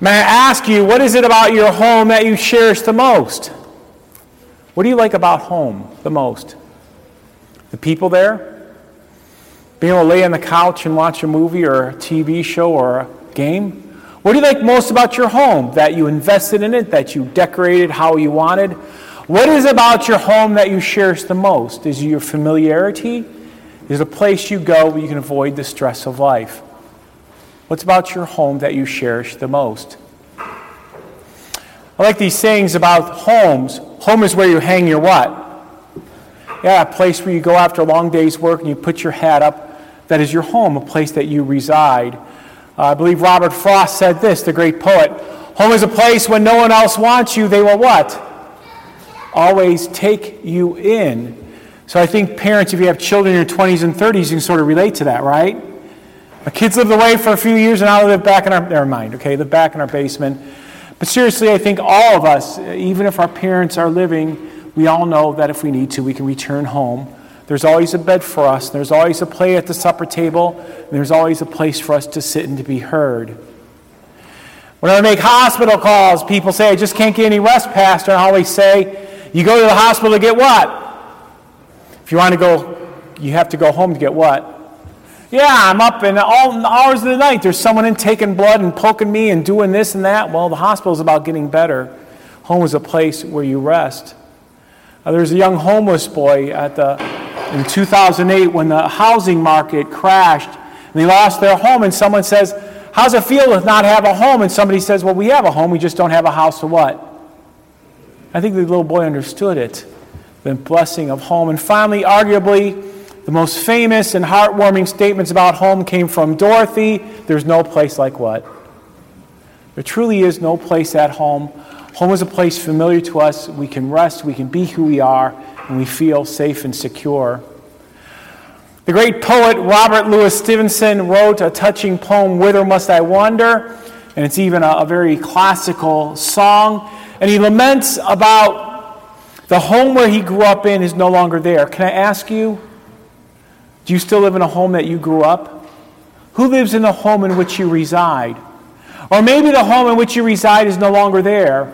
May I ask you, what is it about your home that you cherish the most? What do you like about home the most? The people there? Being able to lay on the couch and watch a movie or a TV show or a game? What do you like most about your home? That you invested in it, that you decorated how you wanted? What is about your home that you cherish the most? Is it your familiarity? Is it a place you go where you can avoid the stress of life? What's about your home that you cherish the most? I like these sayings about homes. Home is where you hang your what? Yeah, a place where you go after a long day's work and you put your hat up. That is your home, a place that you reside. Uh, I believe Robert Frost said this, the great poet. Home is a place when no one else wants you, they will what? Always take you in. So I think parents, if you have children in your 20s and 30s, you can sort of relate to that, right? My kids lived away for a few years, and they live back in our, never mind, okay, live back in our basement. But seriously, I think all of us, even if our parents are living, we all know that if we need to, we can return home. There's always a bed for us, there's always a plate at the supper table, there's always a place for us to sit and to be heard. When I make hospital calls, people say, I just can't get any rest, Pastor. And I always say, You go to the hospital to get what? If you want to go, you have to go home to get what? Yeah, I'm up in all hours of the night. There's someone in taking blood and poking me and doing this and that. Well, the hospital is about getting better. Home is a place where you rest. Uh, there's a young homeless boy at the, in 2008 when the housing market crashed and they lost their home, and someone says, How's it feel to not have a home? And somebody says, Well, we have a home, we just don't have a house to what? I think the little boy understood it the blessing of home. And finally, arguably, the most famous and heartwarming statements about home came from Dorothy. There's no place like what? There truly is no place at home. Home is a place familiar to us. We can rest, we can be who we are, and we feel safe and secure. The great poet Robert Louis Stevenson wrote a touching poem, Whither Must I Wander? And it's even a, a very classical song. And he laments about the home where he grew up in is no longer there. Can I ask you, do you still live in a home that you grew up? Who lives in the home in which you reside? Or maybe the home in which you reside is no longer there.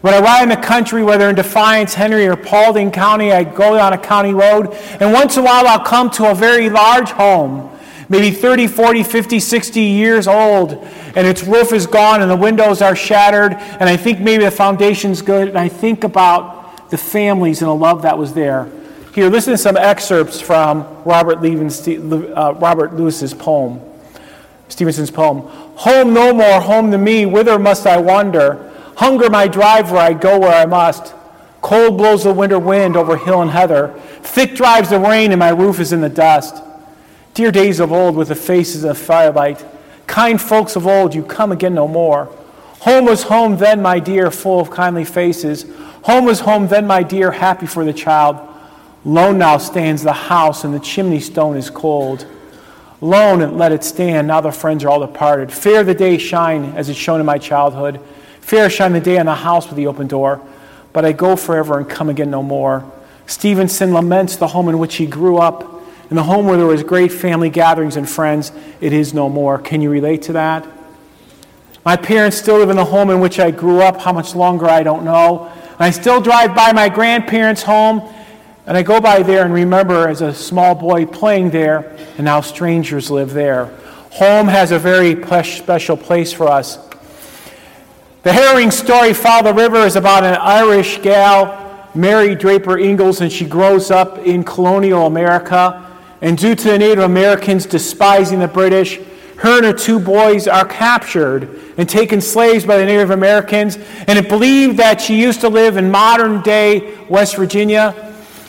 When I ride in the country, whether in Defiance, Henry, or Paulding County, I go down a county road, and once in a while I'll come to a very large home, maybe 30, 40, 50, 60 years old, and its roof is gone and the windows are shattered, and I think maybe the foundation's good, and I think about the families and the love that was there. Here, listen to some excerpts from Robert, uh, Robert Louis's poem, Stevenson's poem. Home no more, home to me, whither must I wander? Hunger my driver, I go where I must. Cold blows the winter wind over hill and heather. Thick drives the rain, and my roof is in the dust. Dear days of old, with the faces of firelight, kind folks of old, you come again no more. Home was home then, my dear, full of kindly faces. Home was home then, my dear, happy for the child. Lone now stands the house, and the chimney stone is cold. Lone and let it stand, now the friends are all departed. Fair the day shine as it shone in my childhood. Fair shine the day on the house with the open door. But I go forever and come again no more. Stevenson laments the home in which he grew up, in the home where there was great family gatherings and friends. It is no more. Can you relate to that? My parents still live in the home in which I grew up. How much longer, I don't know. I still drive by my grandparents' home and I go by there and remember as a small boy playing there, and now strangers live there. Home has a very special place for us. The harrowing story, Follow the River, is about an Irish gal, Mary Draper Ingles, and she grows up in colonial America. And due to the Native Americans despising the British, her and her two boys are captured and taken slaves by the Native Americans. And it believed that she used to live in modern day West Virginia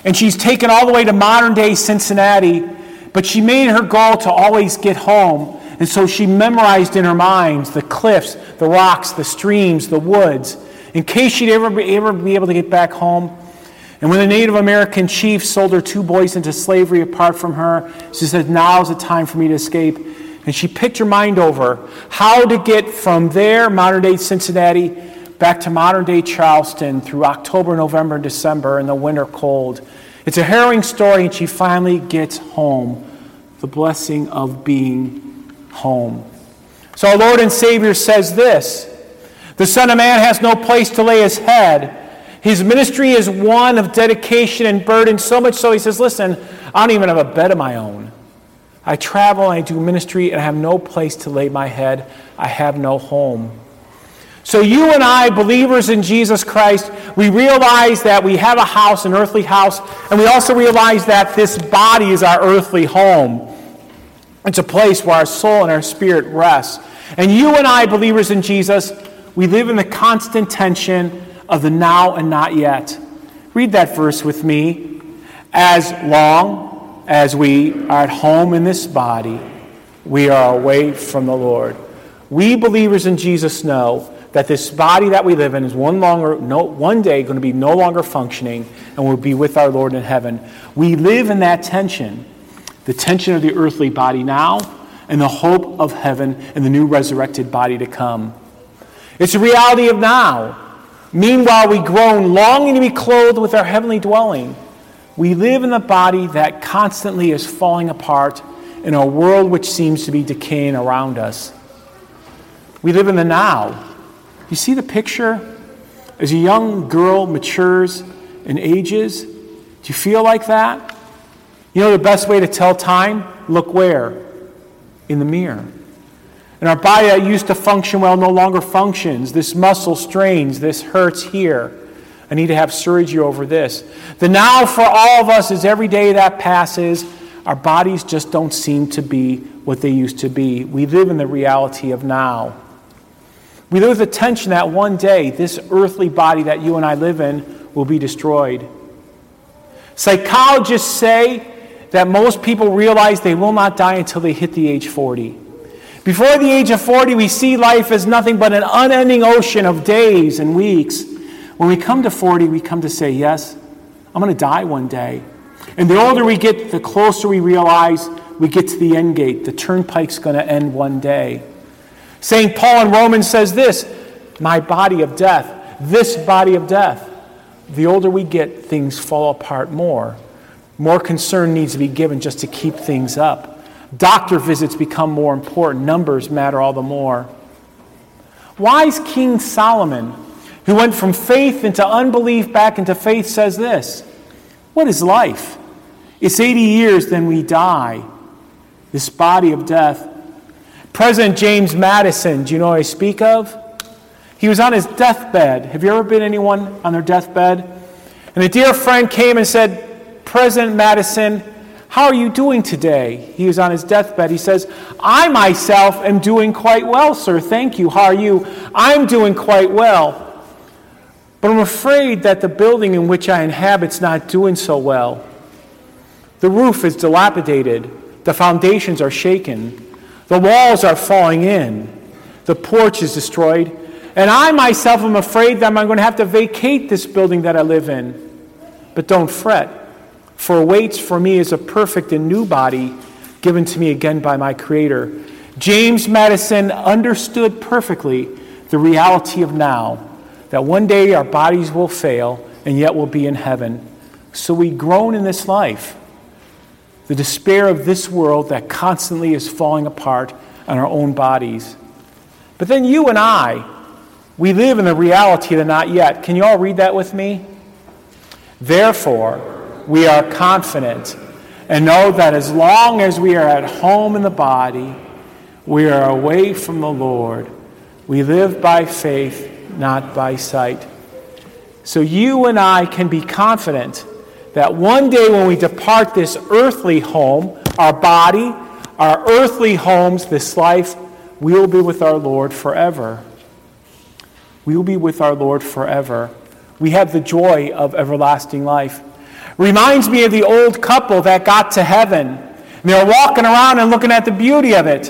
and she's taken all the way to modern day Cincinnati, but she made her goal to always get home. And so she memorized in her mind the cliffs, the rocks, the streams, the woods, in case she'd ever be, ever be able to get back home. And when the Native American chief sold her two boys into slavery apart from her, she said, Now's the time for me to escape. And she picked her mind over how to get from there, modern day Cincinnati, back to modern day Charleston through October, November, and December in the winter cold. It's a harrowing story, and she finally gets home. The blessing of being home. So, our Lord and Savior says this The Son of Man has no place to lay his head. His ministry is one of dedication and burden, so much so he says, Listen, I don't even have a bed of my own. I travel I do ministry and I have no place to lay my head. I have no home. So, you and I, believers in Jesus Christ, we realize that we have a house, an earthly house, and we also realize that this body is our earthly home. It's a place where our soul and our spirit rest. And you and I, believers in Jesus, we live in the constant tension of the now and not yet. Read that verse with me. As long as we are at home in this body, we are away from the Lord. We believers in Jesus know that this body that we live in is one longer no, one day going to be no longer functioning and we'll be with our Lord in heaven. We live in that tension. The tension of the earthly body now and the hope of heaven and the new resurrected body to come. It's a reality of now. Meanwhile, we groan, longing to be clothed with our heavenly dwelling. We live in the body that constantly is falling apart in a world which seems to be decaying around us. We live in the now. You see the picture? As a young girl matures and ages, do you feel like that? You know the best way to tell time? Look where? In the mirror. And our body that used to function well no longer functions. This muscle strains. This hurts here. I need to have surgery over this. The now for all of us is every day that passes, our bodies just don't seem to be what they used to be. We live in the reality of now. We live with the tension that one day this earthly body that you and I live in will be destroyed. Psychologists say that most people realize they will not die until they hit the age 40. Before the age of 40, we see life as nothing but an unending ocean of days and weeks. When we come to 40, we come to say, Yes, I'm going to die one day. And the older we get, the closer we realize we get to the end gate. The turnpike's going to end one day. St. Paul in Romans says this My body of death, this body of death. The older we get, things fall apart more. More concern needs to be given just to keep things up. Doctor visits become more important. Numbers matter all the more. Wise King Solomon, who went from faith into unbelief back into faith, says this What is life? It's 80 years, then we die. This body of death. President James Madison, do you know I speak of? He was on his deathbed. Have you ever been anyone on their deathbed? And a dear friend came and said, President Madison, how are you doing today? He was on his deathbed. He says, I myself am doing quite well, sir. Thank you. How are you? I'm doing quite well. But I'm afraid that the building in which I inhabit is not doing so well. The roof is dilapidated. The foundations are shaken. The walls are falling in. The porch is destroyed. And I myself am afraid that I'm going to have to vacate this building that I live in. But don't fret for awaits for me is a perfect and new body given to me again by my Creator. James Madison understood perfectly the reality of now, that one day our bodies will fail and yet we'll be in heaven. So we groan in this life. The despair of this world that constantly is falling apart on our own bodies. But then you and I, we live in the reality of the not yet. Can you all read that with me? Therefore, we are confident and know that as long as we are at home in the body, we are away from the Lord. We live by faith, not by sight. So you and I can be confident that one day when we depart this earthly home, our body, our earthly homes, this life, we will be with our Lord forever. We will be with our Lord forever. We have the joy of everlasting life. Reminds me of the old couple that got to heaven. And they were walking around and looking at the beauty of it.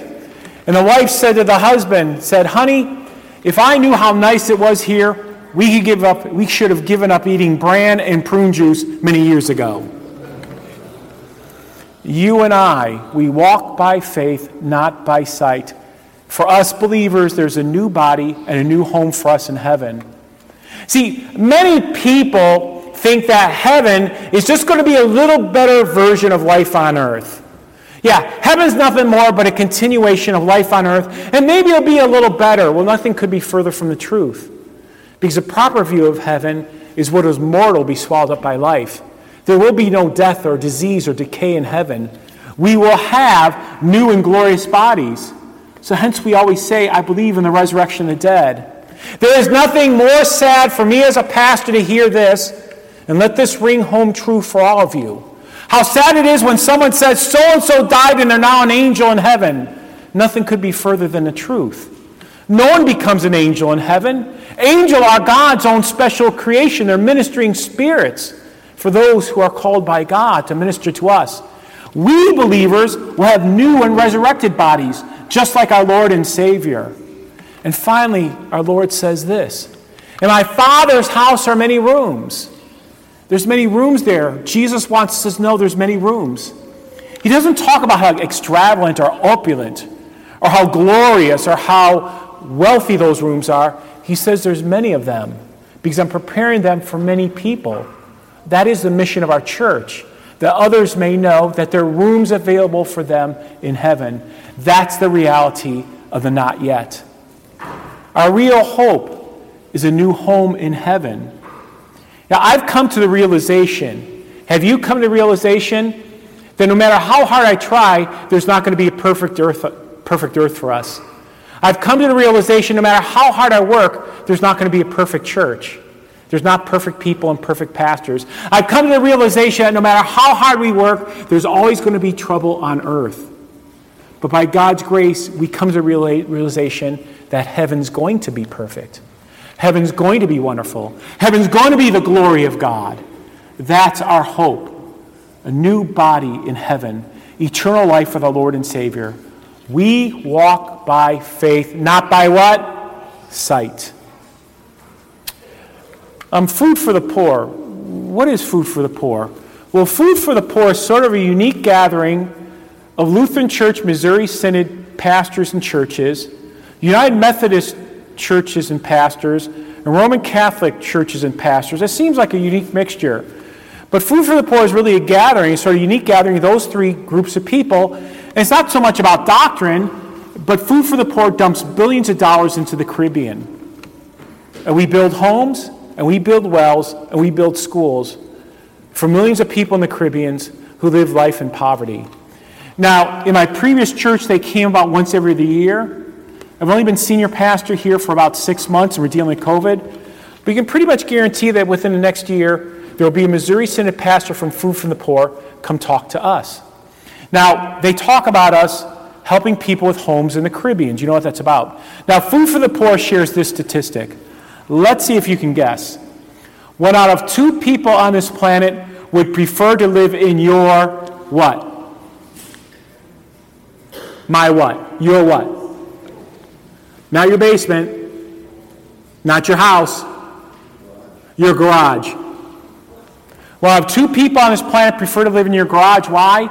And the wife said to the husband, said, Honey, if I knew how nice it was here, we, could give up, we should have given up eating bran and prune juice many years ago. You and I, we walk by faith, not by sight. For us believers, there's a new body and a new home for us in heaven. See, many people think that heaven is just going to be a little better version of life on earth. Yeah, heaven's nothing more but a continuation of life on earth, and maybe it'll be a little better. Well, nothing could be further from the truth. Because a proper view of heaven is what is mortal be swallowed up by life. There will be no death or disease or decay in heaven. We will have new and glorious bodies. So, hence, we always say, I believe in the resurrection of the dead. There is nothing more sad for me as a pastor to hear this, and let this ring home true for all of you. How sad it is when someone says, so and so died and they're now an angel in heaven. Nothing could be further than the truth. No one becomes an angel in heaven. Angel are God's own special creation. They're ministering spirits for those who are called by God to minister to us. We believers will have new and resurrected bodies, just like our Lord and Savior. And finally, our Lord says this In my Father's house are many rooms. There's many rooms there. Jesus wants us to know there's many rooms. He doesn't talk about how extravagant or opulent or how glorious or how wealthy those rooms are. He says there's many of them because I'm preparing them for many people. That is the mission of our church, that others may know that there are rooms available for them in heaven. That's the reality of the not yet. Our real hope is a new home in heaven. Now, I've come to the realization, have you come to the realization that no matter how hard I try, there's not going to be a perfect earth, perfect earth for us? I've come to the realization no matter how hard I work, there's not going to be a perfect church. There's not perfect people and perfect pastors. I've come to the realization that no matter how hard we work, there's always going to be trouble on earth. But by God's grace, we come to the realization that heaven's going to be perfect. Heaven's going to be wonderful. Heaven's going to be the glory of God. That's our hope. A new body in heaven, eternal life for the Lord and Savior. We walk by faith, not by what? Sight. Um, food for the poor. What is food for the poor? Well, Food for the Poor is sort of a unique gathering of Lutheran Church, Missouri Synod pastors and churches, United Methodist churches and pastors, and Roman Catholic churches and pastors. It seems like a unique mixture. But Food for the Poor is really a gathering, sort of unique gathering of those three groups of people. It's not so much about doctrine, but Food for the Poor dumps billions of dollars into the Caribbean. And we build homes, and we build wells, and we build schools for millions of people in the Caribbean who live life in poverty. Now, in my previous church, they came about once every year. I've only been senior pastor here for about six months, and we're dealing with COVID. But you can pretty much guarantee that within the next year, there will be a Missouri Synod pastor from Food from the Poor come talk to us. Now, they talk about us helping people with homes in the Caribbean. Do you know what that's about? Now, Food for the Poor shares this statistic. Let's see if you can guess. One out of two people on this planet would prefer to live in your what? My what? Your what? Not your basement, not your house, your garage. Well, if two people on this planet prefer to live in your garage, why?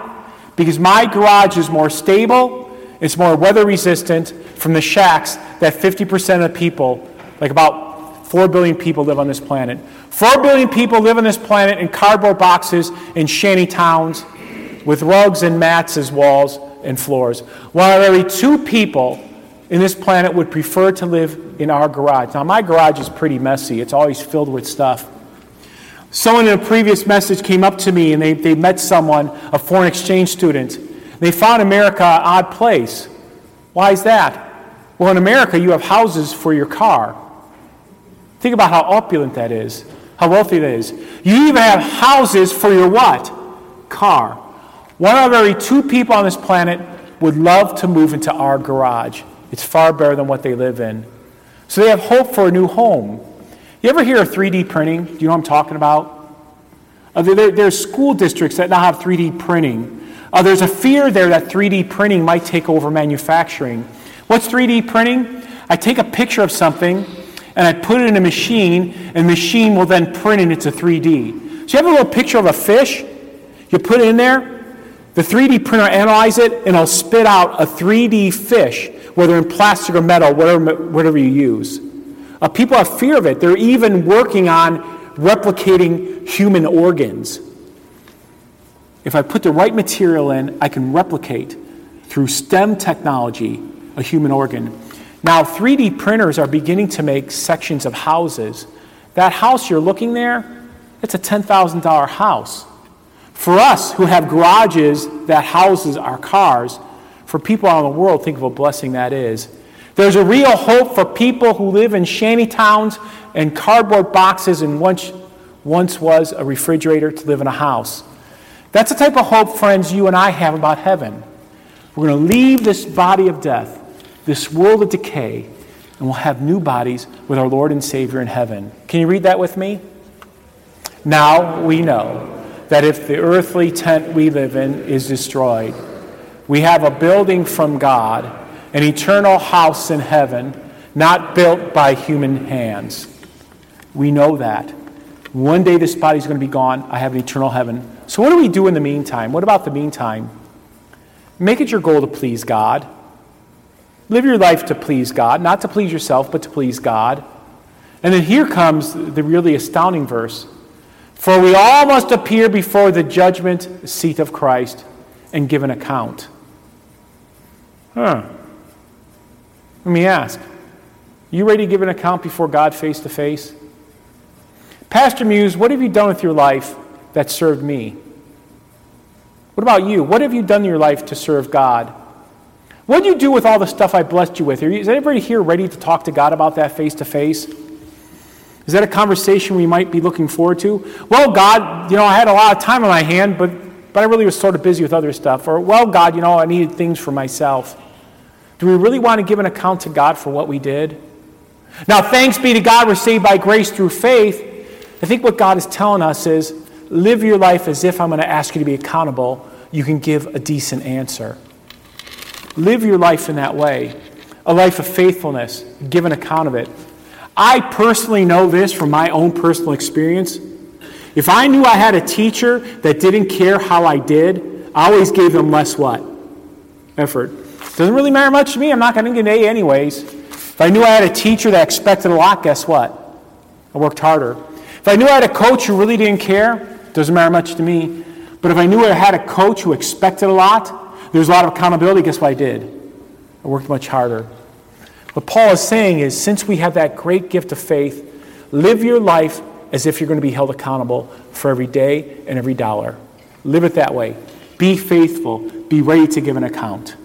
Because my garage is more stable, it's more weather resistant from the shacks that 50% of people, like about 4 billion people, live on this planet. 4 billion people live on this planet in cardboard boxes in shanty towns with rugs and mats as walls and floors. While every two people in this planet would prefer to live in our garage. Now, my garage is pretty messy, it's always filled with stuff. Someone in a previous message came up to me and they, they met someone, a foreign exchange student. They found America an odd place. Why is that? Well, in America, you have houses for your car. Think about how opulent that is, how wealthy that is. You even have houses for your what? Car. One out of every two people on this planet would love to move into our garage. It's far better than what they live in. So they have hope for a new home. You ever hear of 3D printing? Do you know what I'm talking about? Uh, there, there's school districts that now have 3D printing. Uh, there's a fear there that 3D printing might take over manufacturing. What's 3D printing? I take a picture of something and I put it in a machine, and the machine will then print it into 3D. So you have a little picture of a fish, you put it in there, the 3D printer analyzes it, and it'll spit out a 3D fish whether in plastic or metal, whatever, whatever you use. Uh, people have fear of it. They're even working on replicating human organs. if I put the right material in, I can replicate through STEM technology a human organ. Now, 3D printers are beginning to make sections of houses. That house you're looking there, it's a $10,000 house. For us who have garages that houses our cars, for people around the world, think of a blessing that is. There's a real hope for people who live in shanty towns and cardboard boxes and once, once was a refrigerator to live in a house. That's the type of hope, friends, you and I have about heaven. We're going to leave this body of death, this world of decay, and we'll have new bodies with our Lord and Savior in heaven. Can you read that with me? Now we know that if the earthly tent we live in is destroyed, we have a building from God, an eternal house in heaven, not built by human hands. We know that. One day this body is going to be gone. I have an eternal heaven. So, what do we do in the meantime? What about the meantime? Make it your goal to please God. Live your life to please God, not to please yourself, but to please God. And then here comes the really astounding verse For we all must appear before the judgment seat of Christ and give an account. Huh. Let me ask you ready to give an account before God face to face? Pastor Mews, what have you done with your life that served me? What about you? What have you done in your life to serve God? What do you do with all the stuff I blessed you with? Is anybody here ready to talk to God about that face to face? Is that a conversation we might be looking forward to? Well, God, you know, I had a lot of time on my hand, but, but I really was sort of busy with other stuff. Or, well, God, you know, I needed things for myself. Do we really want to give an account to God for what we did? Now, thanks be to God, we're saved by grace through faith. I think what God is telling us is live your life as if I'm going to ask you to be accountable, you can give a decent answer. Live your life in that way a life of faithfulness, give an account of it. I personally know this from my own personal experience. If I knew I had a teacher that didn't care how I did, I always gave them less what? Effort. Doesn't really matter much to me. I'm not going to get an A anyways. If I knew I had a teacher that expected a lot, guess what? I worked harder. If I knew I had a coach who really didn't care, doesn't matter much to me. But if I knew I had a coach who expected a lot, there was a lot of accountability, guess what I did? I worked much harder. What Paul is saying is since we have that great gift of faith, live your life as if you're going to be held accountable for every day and every dollar. Live it that way. Be faithful. Be ready to give an account.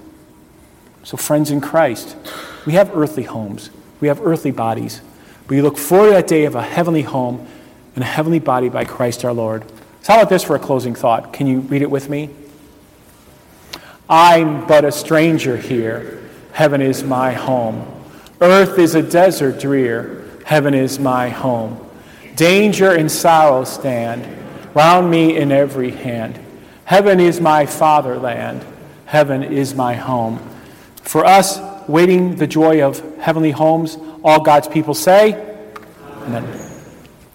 So, friends in Christ, we have earthly homes, we have earthly bodies. but We look forward to that day of a heavenly home and a heavenly body by Christ our Lord. So, how about this for a closing thought? Can you read it with me? I'm but a stranger here. Heaven is my home. Earth is a desert drear. Heaven is my home. Danger and sorrow stand round me in every hand. Heaven is my fatherland. Heaven is my home. For us, waiting the joy of heavenly homes, all God's people say, Amen.